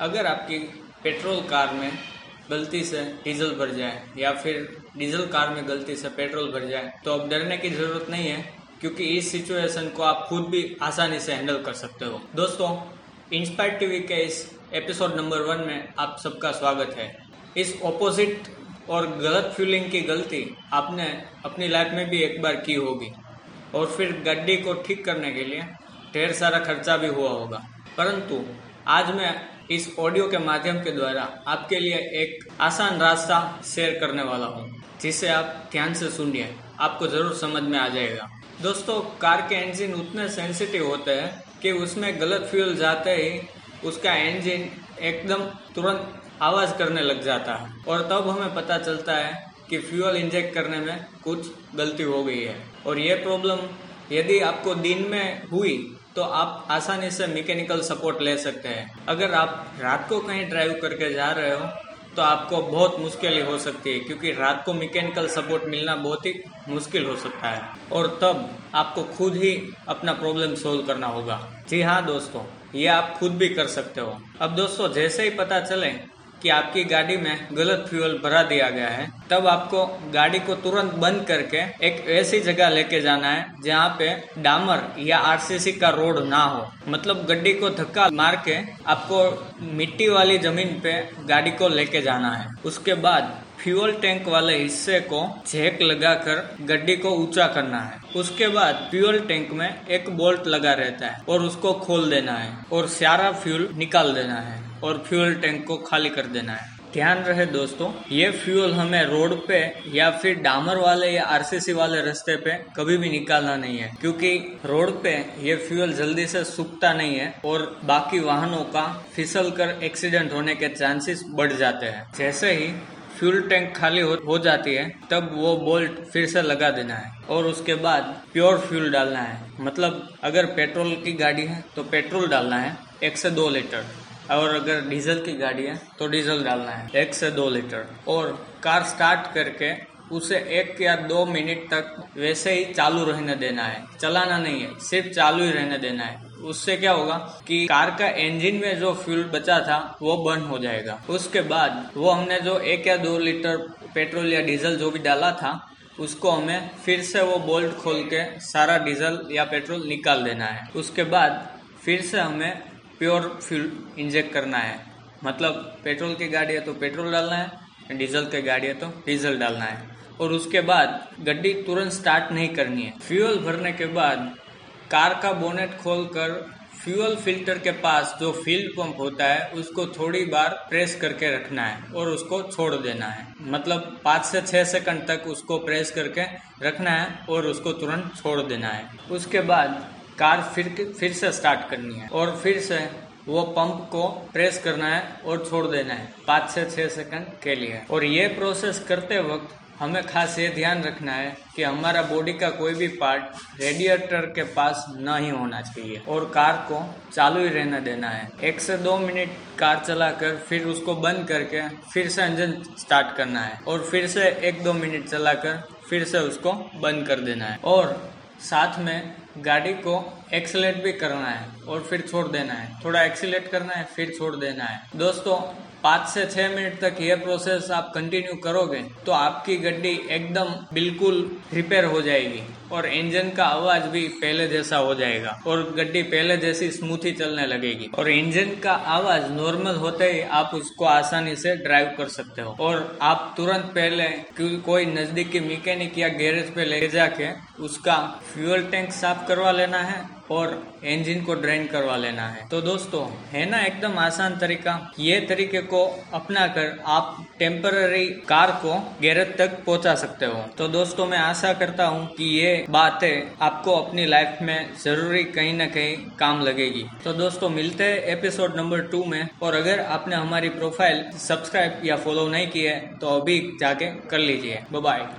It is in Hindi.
अगर आपकी पेट्रोल कार में गलती से डीजल भर जाए या फिर डीजल कार में गलती से पेट्रोल भर जाए तो अब डरने की ज़रूरत नहीं है, क्योंकि इस सिचुएशन को आप खुद भी आसानी से हैंडल कर सकते हो। दोस्तों इंस्पायर टीवी के इस एपिसोड नंबर वन में आप सबका स्वागत है। इस ऑपोजिट और गलत फ्यूलिंग की गलती आपने अपनी लाइफ में भी एक बार की होगी, और फिर गड्डी को ठीक करने के लिए ढेर सारा खर्चा भी हुआ होगा। परंतु आज मैं इस ऑडियो के माध्यम के द्वारा आपके लिए एक आसान रास्ता शेयर करने वाला हूँ, जिसे आप ध्यान से सुनिए। आपको ज़रूर समझ में आ जाएगा। दोस्तों, कार के इंजन उतने सेंसिटिव होते हैं कि उसमें गलत फ्यूल जाते ही उसका इंजन एकदम तुरंत आवाज़ करने लग जाता है। और तब हमें पता चलता है कि फ्यूल इंजेक्ट करने में कुछ गलती हो गई है। और ये प्रॉब्लम यदि आपको दिन में हुई तो आप आसानी से मैकेनिकल सपोर्ट ले सकते हैं। अगर आप रात को कहीं ड्राइव करके जा रहे हो तो आपको बहुत मुश्किल ही सकती है, क्योंकि रात को मैकेनिकल सपोर्ट मिलना बहुत ही मुश्किल हो सकता है। और तब आपको खुद ही अपना प्रॉब्लम सोल्व करना होगा। जी हाँ दोस्तों, ये आप खुद भी कर सकते हो। अब दोस्तों, जैसे ही पता चले कि आपकी गाड़ी में गलत फ्यूल भरा दिया गया है, तब आपको गाड़ी को तुरंत बंद करके एक ऐसी जगह लेके जाना है, जहाँ पे डामर या आरसीसी का रोड ना हो। मतलब गड्डी को धक्का मार के आपको मिट्टी वाली ज़मीन पे गाड़ी को लेके जाना है। उसके बाद फ्यूल टैंक वाले हिस्से को झेक लगाकर गड्डी को ऊँचा करना है। उसके बाद फ्यूल टैंक में एक बोल्ट लगा रहता है और उसको खोल देना है और सारा फ्यूल निकाल देना है। और फ्यूल टैंक को खाली कर देना है। ध्यान रहे दोस्तों ये फ्यूल हमें रोड पे या फिर डामर वाले या आरसीसी वाले रास्ते पे कभी भी निकालना नहीं है क्योंकि रोड पे ये फ्यूल जल्दी से सूखता नहीं है और बाकी वाहनों का फिसल कर एक्सीडेंट होने के चांसेस बढ़ जाते हैं। जैसे ही फ्यूल टैंक खाली हो, हो जाती है तब वो बोल्ट फिर से लगा देना है और उसके बाद प्योर फ्यूल डालना है। मतलब अगर पेट्रोल की गाड़ी है तो पेट्रोल डालना है एक से दो लीटर। और अगर डीजल की गाड़ी है तो डीजल डालना है। एक से दो लीटर। और कार स्टार्ट करके उसे एक या दो मिनट तक वैसे ही चालू रहने देना है। चलाना नहीं है, सिर्फ़ चालू ही रहने देना है। उससे क्या होगा कि कार का इंजन में जो फ्यूल बचा था, वो बर्न हो जाएगा। उसके बाद वो हमने जो एक या दो लीटर पेट्रोल या डीजल जो भी डाला था, उसको हमें फिर से वो बोल्ट खोल के सारा डीजल या पेट्रोल निकाल देना है। उसके बाद फिर से हमें प्योर फ्यूल इंजेक्ट करना है। मतलब पेट्रोल की गाड़ी है तो पेट्रोल डालना है, डीजल की गाड़ी है तो डीजल डालना है। और उसके बाद गड्डी तुरंत स्टार्ट नहीं करनी है। फ्यूल भरने के बाद कार का बोनेट खोलकर फ्यूल फ़िल्टर के पास जो फ़ील्ड पंप होता है, उसको थोड़ी बार प्रेस करके रखना है और उसको छोड़ देना है। मतलब पाँच से छः सेकंड तक उसको प्रेस करके रखना है और उसको तुरंत छोड़ देना है। उसके बाद कार फिर फिर से स्टार्ट करनी है। और फिर से वो पंप को प्रेस करना है और छोड़ देना है। पाँच से छः सेकंड के लिए। और ये प्रोसेस करते वक्त हमें खास ये ध्यान रखना है कि हमारा बॉडी का कोई भी पार्ट रेडिएटर के पास न ही होना चाहिए। और कार को चालू ही रहने देना है। एक से दो मिनट कार चलाकर फिर उसको बंद करके फिर से इंजन स्टार्ट करना है। और फिर से एक दो मिनट चलाकर फिर से उसको बंद कर देना है। और साथ में गाड़ी को एक्सलेट भी करना है और फिर छोड़ देना है। थोड़ा एक्सीट करना है, फिर छोड़ देना है। दोस्तों, पाँच से छह मिनट तक ये प्रोसेस आप कंटिन्यू करोगे तो आपकी गड्डी एकदम बिल्कुल रिपेयर हो जाएगी। और इंजन का आवाज़ भी पहले जैसा हो जाएगा और गड्डी पहले जैसी स्मूथी चलने लगेगी। और इंजन का आवाज़ नॉर्मल होते ही आप उसको आसानी से ड्राइव कर सकते हो। और आप तुरंत पहले कोई नजदीकी मैकेनिक या गैरेज पे ले जाके उसका फ्यूल टैंक साफ़ करवा लेना है। और इंजन को ड्रेन करवा लेना है। तो दोस्तों, है ना एकदम आसान तरीका? ये तरीके को अपना कर आप टेम्पररी कार को गैरेज तक पहुँचा सकते हो। तो दोस्तों, मैं आशा करता हूँ कि ये बातें आपको अपनी लाइफ में ज़रूरी कहीं ना कहीं काम लगेगी। तो दोस्तों, मिलते हैं एपिसोड नंबर टू में। और अगर आपने हमारी प्रोफ़ाइल सब्सक्राइब या फॉलो नहीं की है तो अभी जाके कर लीजिए। बाय